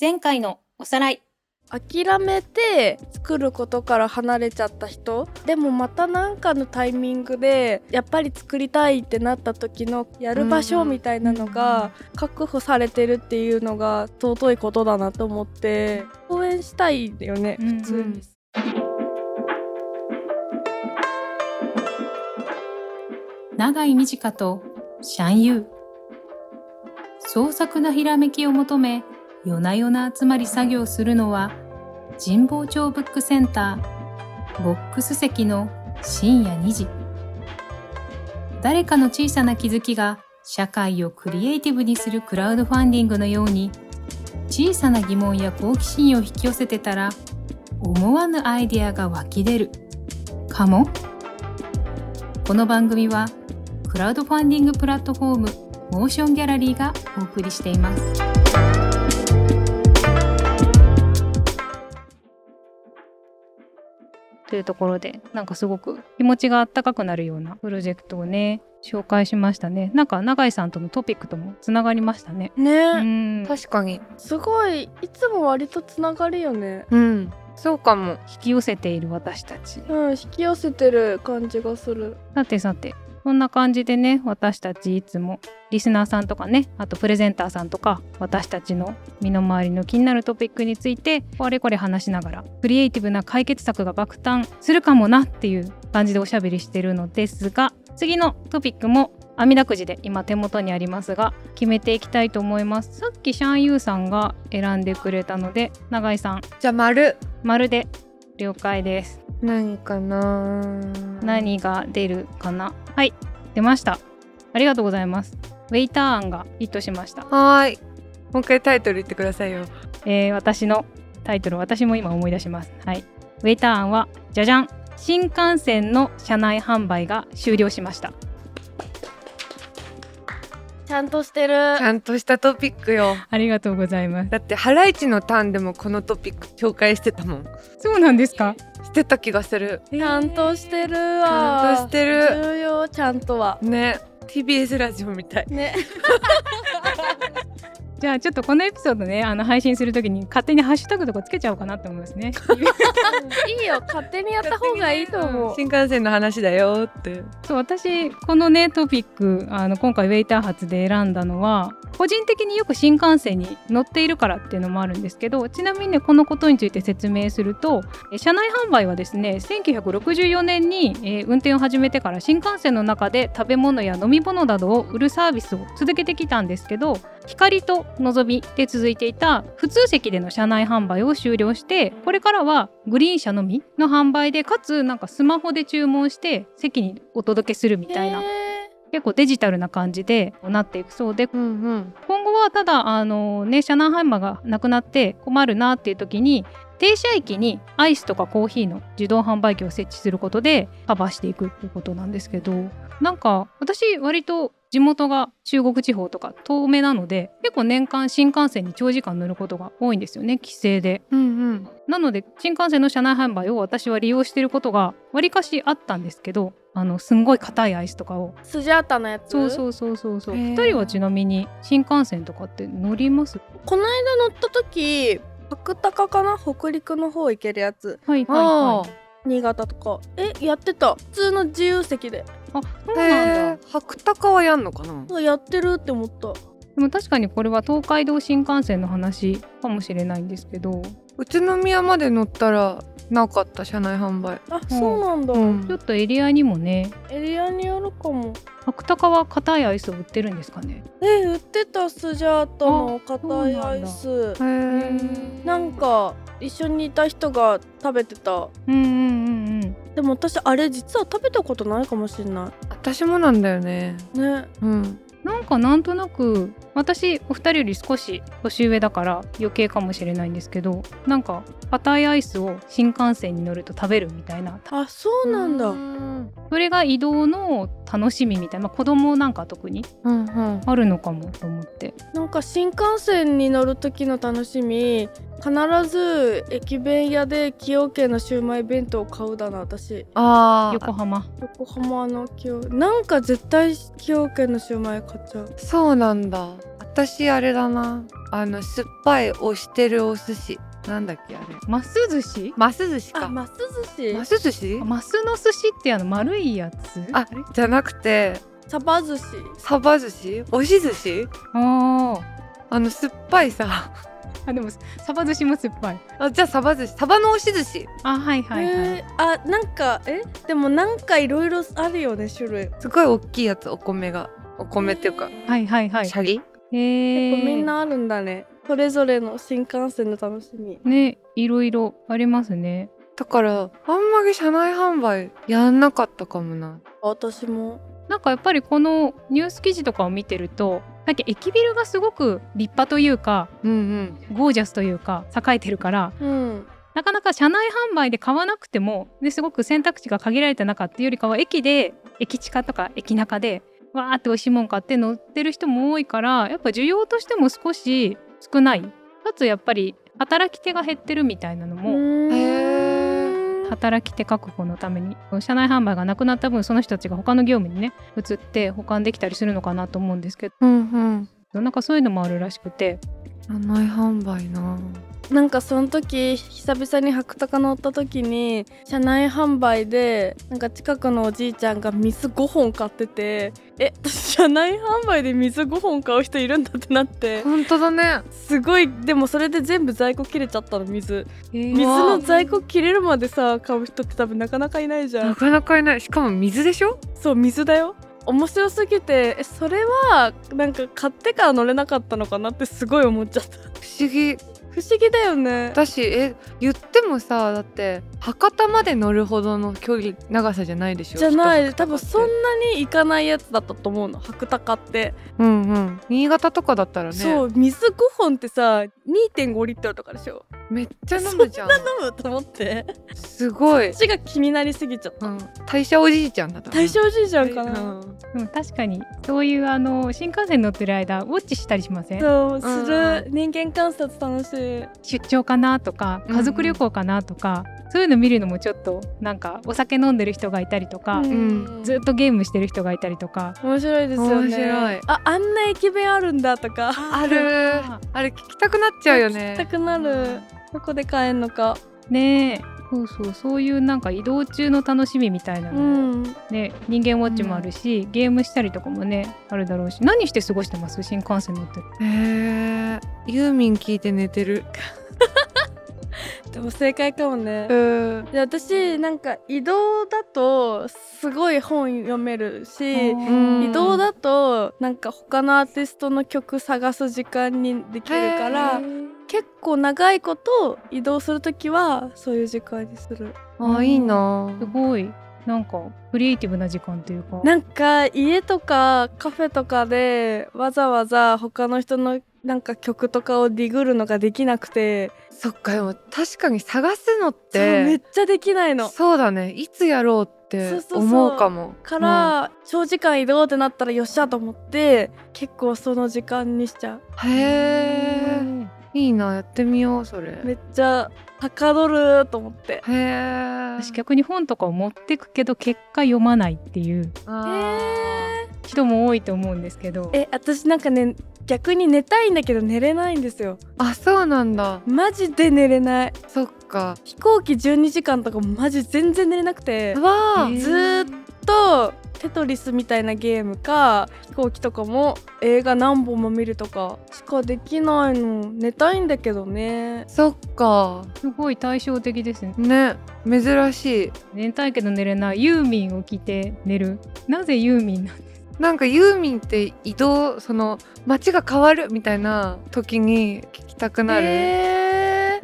前回のおさらい。諦めて作ることから離れちゃった人でもまた何かのタイミングでやっぱり作りたいってなった時のやる場所みたいなのが確保されてるっていうのが尊いことだなと思って応援したいよね普通に。長井美智香とシャンユー。創作なひらめきを求め、夜な夜な集まり作業するのは、神保町ブックセンター、ボックス席の深夜2時。誰かの小さな気づきが社会をクリエイティブにするクラウドファンディングのように、小さな疑問や好奇心を引き寄せてたら、思わぬアイデアが湧き出る。かも？この番組は、クラウドファンディングプラットフォームモーションギャラリーがお送りしています。というところでなんかすごく気持ちがあったかくなるようなプロジェクトをね紹介しましたね。なんか永井さんとのトピックともつながりましたね。ね。確かに。すごいいつも割とつながるよね。うん。そうかも。引き寄せている私たち。うん引き寄せてる感じがする。さてさてこんな感じでね私たちいつもリスナーさんとかねあとプレゼンターさんとか私たちの身の回りの気になるトピックについてあれこれ話しながらクリエイティブな解決策が爆誕するかもなっていう感じでおしゃべりしてるのですが次のトピックも網だくじで今手元にありますが決めていきたいと思います。さっきシャンユーさんが選んでくれたので永井さん。じゃあ丸。丸で了解です。何かな何が出るかな？はい。出ました。ありがとうございます。ウェイター案がヒットしました。はい。もう一回タイトル言ってくださいよ。えー、私のタイトル私も今思い出します。はい。ウェイター案はじゃじゃん新幹線の車内販売が終了しましたちゃんとしてる。ちゃんとしたトピックよ。ありがとうございます。だってハライチのターンでもこのトピック紹介してたもん。そうなんですか？してた気がする。ちゃんとしてるわ。ちゃんとしてる。重要ちゃんとは。ね。TBS ラジオみたい。ね じゃあちょっとこのエピソードねあの配信するときに勝手にハッシュタグとかつけちゃおうかなと思いますね。いいよ勝手にやった方がいいと思う。新幹線の話だよって。そう私このねトピックあの今回ウェイター発で選んだのは個人的によく新幹線に乗っているからっていうのもあるんですけどちなみにねこのことについて説明すると車内販売はですね1964年に、えー、運転を始めてから新幹線の中で食べ物や飲み物などを売るサービスを続けてきたんですけど光とのぞみで続いていた普通席での車内販売を終了してこれからはグリーン車のみの販売でかつなんかスマホで注文して席にお届けするみたいな。結構デジタルな感じでなっていくそうで、うんうん、今後はただあの、ね、車内販売がなくなって困るなっていう時に停車駅にアイスとかコーヒーの自動販売機を設置することでカバーしていくっていうことなんですけどなんか私割と地元が中国地方とか遠めなので結構年間新幹線に長時間乗ることが多いんですよね帰省で、うんうん、なので新幹線の車内販売を私は利用していることがわりかしあったんですけどあのすんごい硬いアイスとかを。スジャータのやつ？そうそうそうそうそう。2人はちなみに新幹線とかって乗ります？この間乗った時白鷹かな？北陸の方行けるやつ。はいはいはい。新潟とか。えやってた。普通の自由席で。あそうなんだ。白鷹はやんのかな？やってるって思った。でも確かにこれは東海道新幹線の話かもしれないんですけど。宇都宮まで乗ったらなかった車内販売。あそうなんだ、うん、ちょっとエリアにもね。エリアによるかも。白鷹は硬いアイスを売ってるんですかね。え売ってたスジャータの硬いアイス。なんか一緒にいた人が食べてた。うんうんうんうん。でも私あれ実は食べたことないかもしれない。私もなんだよね。ね。うんなんかなんとなく私お二人より少し年上だから余計かもしれないんですけどなんか硬いアイスを新幹線に乗ると食べるみたいな。あそうなんだ。それが移動の楽しみみたいな、まあ、子供なんか特にあるのかもと思って、うんうん、なんか新幹線に乗る時の楽しみ必ず駅弁屋で崎陽軒のシウマイ弁当を買うだな私。あ横浜。横浜の崎陽なんか絶対崎陽軒のシウマイ買っちゃうそうなんだ。私あれだな。あの酸っぱい押してるお寿司。なんだっけあれ。マス寿司？マス寿司か。あマス寿マ司ス寿司？マスの寿司ってあの丸いやつ？あれ？じゃなくて。サバ寿司。サバ寿司？押し寿司？ああの酸っぱいさ。ーあでもサバ寿司も酸っぱい。あじゃあサバ寿司。サバの押し寿司。あはいはいはい、へーあなんかえ？でもなんかいろいろあるよね種類。すごい大きいやつお米がお米っていうかはいはいはい。シャリへえ結構みんなあるんだね。それぞれの新幹線の楽しみ。ねいろいろありますね。だからあんまり車内販売やんなかったかもな。私も。なんかやっぱりこのニュース記事とかを見てると駅ビルがすごく立派というかうんゴージャスというか栄えてるからうん。なかなか車内販売で買わなくてもですごく選択肢が限られた中っていうよりかは駅で駅地下とか駅中でわーって美味しいもん買って乗ってる人も多いからやっぱ需要としても少し少ない。かつやっぱり働き手が減ってるみたいなのも、働き手確保のために車内販売がなくなった分その人たちが他の業務にね移って保管できたりするのかなと思うんですけうんうん。どなんかそういうのもあるらしくて。車内販売ななんかその時久々に白鷹乗った時に車内販売でなんか近くのおじいちゃんが水5本買っててえ私車内販売で水5本買う人いるんだってなって。本当だね。すごいでもそれで全部在庫切れちゃったの水。水水の在庫切れるまでさ買う人って多分なかなかいないじゃなんかなかいない。しかも水でしょ？そう水だよ。面白すぎてえそれはなんか買ってから乗れなかったのかなってすごい思っちゃった。不思議不思議だよね。私え言ってもさだって博多まで乗るほどの距離長さじゃないでしょじゃない。多分そんなに行かないやつだったと思うの白鷹って、うんうん。新潟とかだったらね。そう水5本ってさ2.5リットルとかでしょ。めっちゃ飲むじゃん。飲むと思って。すごい、口が気になりすぎちゃった。うん、代謝おじいちゃんだった大正おじいちゃんかな、うん。うん、確かにそういうあの新幹線乗ってる間ウォッチしたりしません？そううんする人間観察楽しい出張かなとかうん。家族旅行かなとか、そういうの見るのもちょっとなんかお酒飲んでる人がいたりとか、ん。ずっとゲームしてる人がいたりとか。面白いですよね。面白い。ああんな駅弁あるんだとか。ある。あれ聞きたくなっちゃうよね。行きたくなる。どこで買えんのか。ねえそうそうそういうなんか移動中の楽しみみたいなうのも、ん。ね人間ウォッチもあるし、ゲームしたりとかもねあるだろうし何して過ごしてます？新幹線乗ってる。へえユーミン聞いて寝てる。でも正解かもね。うん。で私なんか移動だとすごい本読めるしん。移動だとなんか他のアーティストの曲探す時間にできるから結構長いこと移動するときはそういう時間にする。あいいな。すごい。なんかクリエイティブな時間というか。なんか家とかカフェとかでわざわざ他の人のなんか曲とかをディグるのができなくて。そっかでも確かに探すのっそうめってちゃできないの。そうだね。いつやろうってそうそうそう。思うかも。から、長時間移動ってなったらよっしゃと思って結構その時間にしちゃう。うん。へえいいなやってみようそれ。めっちゃはかどると思って。へえ私逆に本とかを持ってくけど結果読まないっていう。あ人も多いと思うんですけど。え私なんかね逆に寝たいんだけど寝れないんですよ。ーあそうなんだ。マジで寝れない。そっか。飛行機12時間とかマジ全然寝れなくて。わずーっとテトリスみたいなゲームか飛行機とかも映画何本も見るとかしかできないの。寝たいんだけどね。そっか。すごい対照的ですね。ね珍しい。寝たいけど寝れない。ユーミンを着て寝る。なぜユーミンなんなんかユーミンって移動その街が変わるみたいな時に聞きたくなる、え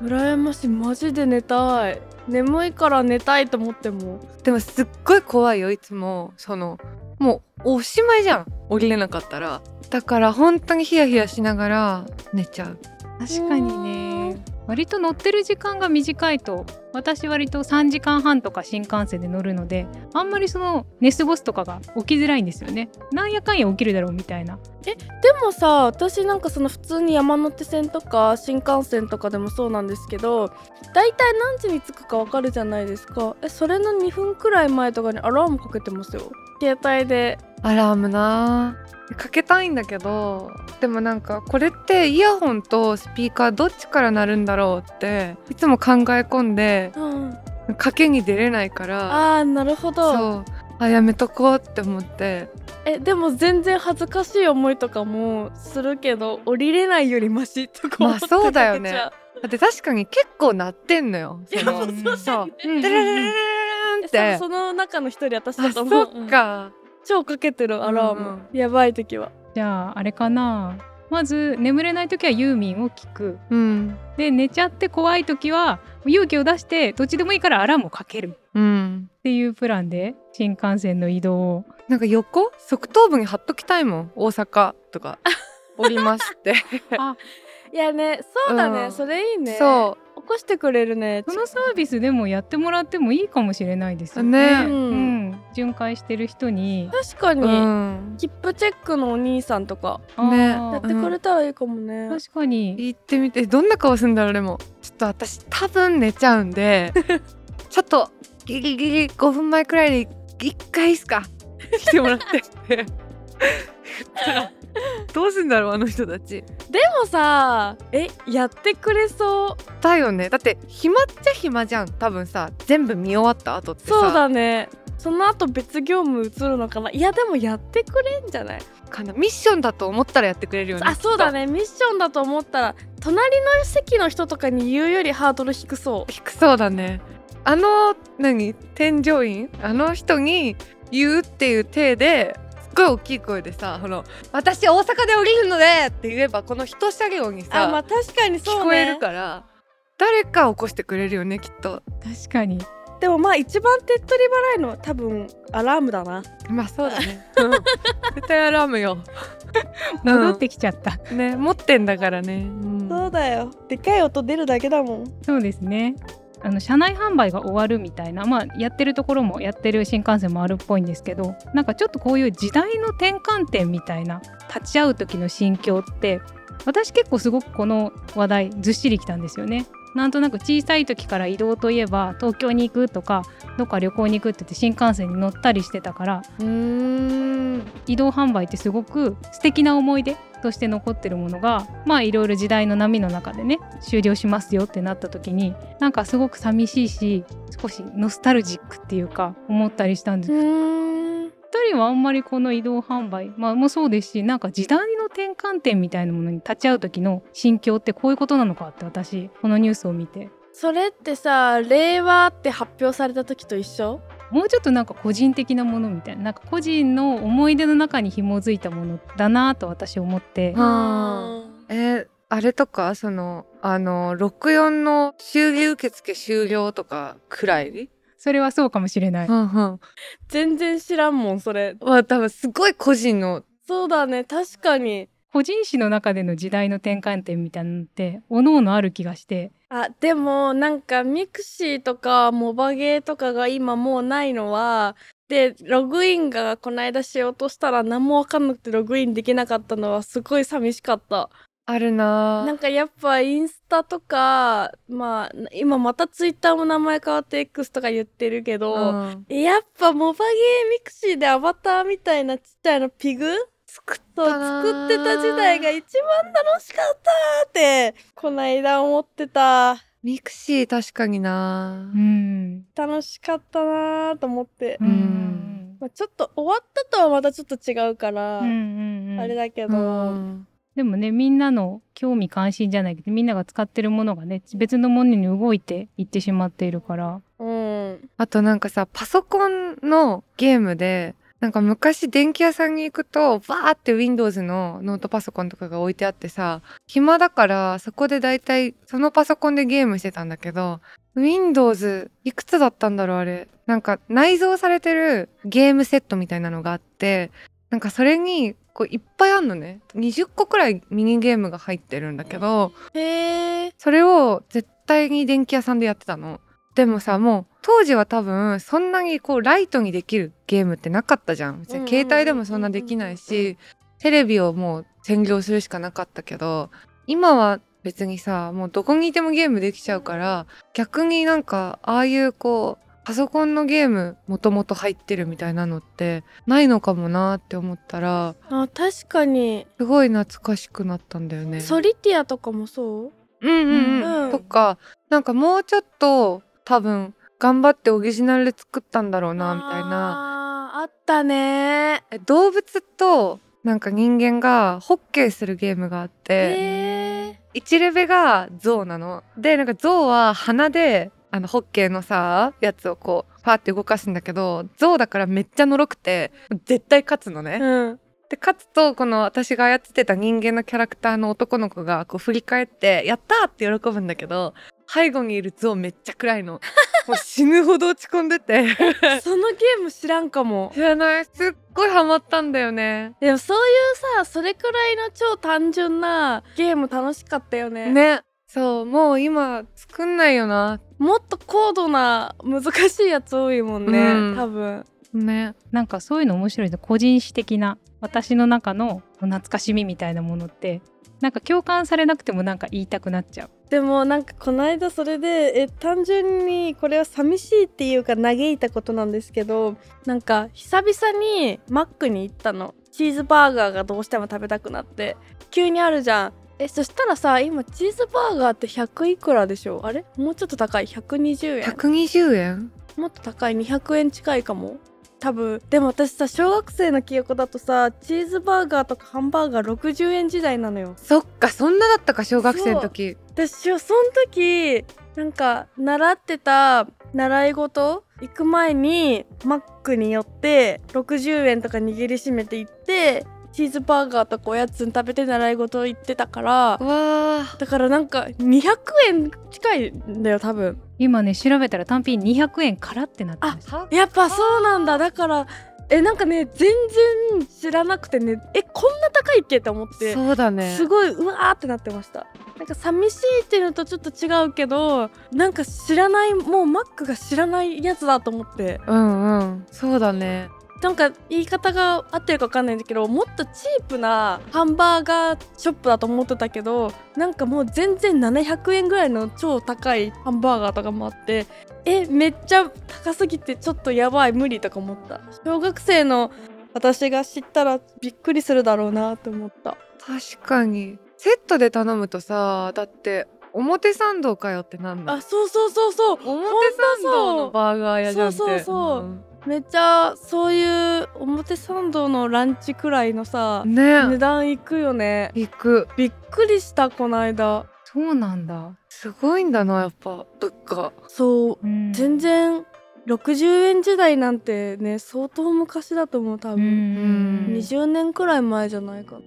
ー、羨ましい。マジで寝たい眠いから寝たいと思っても。でもすっごい怖いよいつも。そのもうおしまいじゃん。降りれなかったら。だから本当にヒヤヒヤしながら寝ちゃう。確かにね割と乗ってる時間が短いと私割と3時間半とか新幹線で乗るのであんまりその寝過ごすとかが起きづらいんですよね。なんやかんや起きるだろうみたいな。えでもさ私なんかその普通に山手線とか新幹線とかでもそうなんですけどだいたい何時に着くかわかるじゃないですか。えそれの2分くらい前とかにアラームかけてますよ。携帯でアラームな。かけたいんだけどでもなんかこれってイヤホンとスピーカーどっちから鳴るんだろうっていつも考え込んでうん。賭けに出れないから。あーなるほど。そう。あやめとこうって思って。えでも全然恥ずかしい思いとかもするけど降りれないよりマシとか思ってまあそうだよね。だって確かに結構鳴ってんのよ。いやそのそうだそう。よねデレレレレレレンっえてそその中の一人私あだと思そうっか、超かけてるアラーム、うんやばい時は。じゃああれかな。まず眠れない時はユーミンを聞く。うん。で寝ちゃって怖い時は勇気を出してどっちでもいいからアラームをかける。うんっていうプランで新幹線の移動を。なんか横？側頭部に貼っときたいもん。大阪とか。降りますって いやねそうだね、うん。それいいね。そ起こしてくれるね。そのサービスでもやってもらってもいいかもしれないですよね。ね。ううんん、巡回してる人に確かに、うん。切符チェックのお兄さんとか。ね。やってくれたらいいかもね、確かに。行ってみてどんな顔するんだろうでもちょっと私多分寝ちゃうんで ちょっとギリギリ5分前くらいで一回いいっすか？来てもらって。どうすんだろうあの人たち。でもさえやってくれそう？だよね。だって暇っちゃ暇じゃん。多分さ全部見終わった後ってさ。そうだねその後別業務移るのかな？いやでもやってくれんじゃない？かな。ミッションだと思ったらやってくれるよね。あそうだね。ねミッションだと思ったら隣の席の人とかに言うよりハードル低そう。低そうだね。あの何？添乗員？あの人に言うっていう体ですっごい大きい声でさ「この私大阪で降りるので!」って言えばこの一車両にあさ、まあ確かにそうね。聞こえるから誰か起こしてくれるよねきっと。確かにでもまあ一番手っ取り早いのは多分アラームだな。まあそうだね、うん。絶対アラームよ。戻ってきちゃった、ね持ってんだからね、うん。そうだよ。でかい音出るだけだもん。そうですね。あの車内販売が終わるみたいな。まあやってるところもやってる新幹線もあるっぽいんですけどなんかちょっとこういう時代の転換点みたいな立ち会う時の心境って私結構すごくこの話題ずっしりきたんですよね。なんとなく小さい時から移動といえば東京に行くとかどっか旅行に行くって言って新幹線に乗ったりしてたから移動販売ってすごく素敵な思い出として残ってるものがまあいろいろ時代の波の中でね終了しますよってなった時になんかすごく寂しいし少しノスタルジックっていうか思ったりしたんです。う2ーん人はあんまりこの移動販売、まあ、もそうですしなんか時代の転換点みたいなものに立ち会う時の心境ってこういうことなのかって私このニュースを見て。それってさ令和って発表された時と一緒？もうちょっとなんか個人的なものみたいな。なんか個人の思い出の中に紐づいたものだなと私思って。はえー。あれとかそのあの64の修理受付終了とかくらい？それはそうかもしれない。うんうん。全然知らんもんそれ。は多分すごい個人のそうだね。確かに。個人史の中での時代の転換点みたいなのって各々ある気がして。あでもなんかミクシーとかモバゲーとかが今もうないのはでログインがこの間しようとしたら何も分かんなくてログインできなかったのはすごい寂しかった。あるな。なんかやっぱインスタとかまあ今またツイッターも名前変わって X とか言ってるけど、うん。やっぱモバゲーミクシーでアバターみたいなちっちゃいのピグ作ったな作ってた時代が一番楽しかったってこないだ思ってた。ミクシー確かになうん。楽しかったなと思って、うん。んまあ、ちょっと終わったとはまたちょっと違うから、うんうんうん。あれだけど、うん。でもねみんなの興味関心じゃないけどみんなが使ってるものがね別のものに動いていってしまっているから。うん。あとなんかさパソコンのゲームでなんか昔電気屋さんに行くとバーって Windows のノートパソコンとかが置いてあってさ暇だからそこでだいたいそのパソコンでゲームしてたんだけど Windows いくつだったんだろうあれ。なんか内蔵されてるゲームセットみたいなのがあってなんかそれにこういっぱいあんのね。20個くらいミニゲームが入ってるんだけどへえそれを絶対に電気屋さんでやってたの。でもさもう当時は多分そんなにこうライトにできるゲームってなかったじゃん。別に携帯でもそんなできないしテレビをもう占領するしかなかったけど今は別にさもうどこにいてもゲームできちゃうから逆になんかああいうこうパソコンのゲームもともと入ってるみたいなのってないのかもなって思ったらあ確かに。すごい懐かしくなったんだよね。ソリティアとかもそう？うんうんうん、うんとか。なんかもうちょっと多分頑張ってオリジナルで作ったんだろうなみたいな。あったね。え動物となんか人間がホッケーするゲームがあってえ1レベが象なの。でなんか象は鼻であのホッケーのさやつをこうパーって動かすんだけど象だからめっちゃのろくて絶対勝つのね、ー、うんで勝つとこの私が操ってた人間のキャラクターの男の子がこう振り返って「やった!」って喜ぶんだけど背後にいる象めっちゃ暗いの。もう死ぬほど落ち込んでて。そのゲーム知らんかも。知らないすっごいハマったんだよね。でもそういうさそれくらいの超単純なゲーム楽しかったよね。ね。そうもう今作んないよな。もっと高度な難しいやつ多いもんね、うん。多分ね。なんかそういうの面白いね個人史的な私の中の懐かしみみたいなものってなんか共感されなくてもなんか言いたくなっちゃう。でもなんかこの間それでえ単純にこれは寂しいっていうか嘆いたことなんですけどなんか久々にマックに行ったの。チーズバーガーがどうしても食べたくなって。急にあるじゃん。えそしたらさ今チーズバーガーって100いくらでしょ？あれ？もうちょっと高い？120円120円もっと高い？200円近いかも多分。でも私さ小学生の記憶だとさチーズバーガーとかハンバーガー60円時代なのよ。そっかそんなだったか小学生の時。私はその時なんか習ってた習い事行く前にマックに寄って60円とか握りしめて行ってチーズバーガーとかおやつ食べて習い事行ってたから。だからなんか200円近いんだよ多分今ね調べたら単品200円からってなってましたやっぱそうなんだ。だからえなんかね全然知らなくてね。えこんな高いっけって思って。そうだね。すごいうわーってなってました。なんか寂しいっていうのとちょっと違うけどなんか知らないもうマックが知らないやつだと思って。うんうん。そうだねなんか言い方が合ってるか分かんないんだけどもっとチープなハンバーガーショップだと思ってたけどなんかもう全然700円ぐらいの超高いハンバーガーとかもあってえめっちゃ高すぎてちょっとやばい無理とか思った。小学生の私が知ったらびっくりするだろうなって思った。確かに。セットで頼むとさだって表参道かよってなんだあそうそうそうそう。表参道のバーガー屋じゃんって。そうそうそうめっちゃそういう表参道のランチくらいのさうん値ね段いくよね。行く。びっくりしたこの間。そうなんだ、すごいんだなやっぱ物価。そう。うん。全然60円時代なんてね相当昔だと思う多う分、ん20年くらい前じゃないかな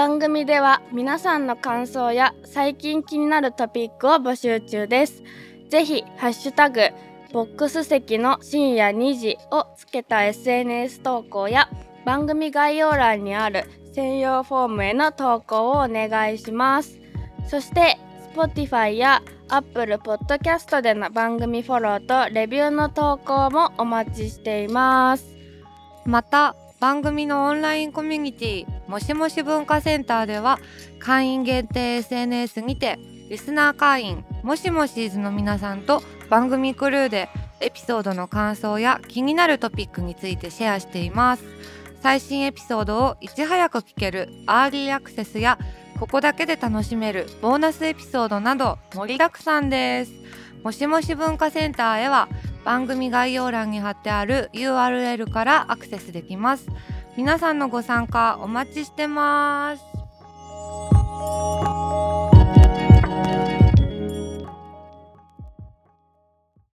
番組では皆さんの感想や最近気になるトピックを募集中です。ぜひハッシュタグボックス席の深夜2時をつけた SNS 投稿や番組概要欄にある専用フォームへの投稿をお願いします。そして Spotify や Apple Podcast での番組フォローとレビューの投稿もお待ちしています。また番組のオンラインコミュニティもしもし文化センターでは会員限定 SNS にてリスナー会員もしもしーずの皆さんと番組クルーでエピソードの感想や気になるトピックについてシェアしています。最新エピソードをいち早く聞けるアーリーアクセスやここだけで楽しめるボーナスエピソードなど盛りだくさんです。もしもし文化センターへは番組概要欄に貼ってある URL からアクセスできます。皆さんのご参加お待ちしてます。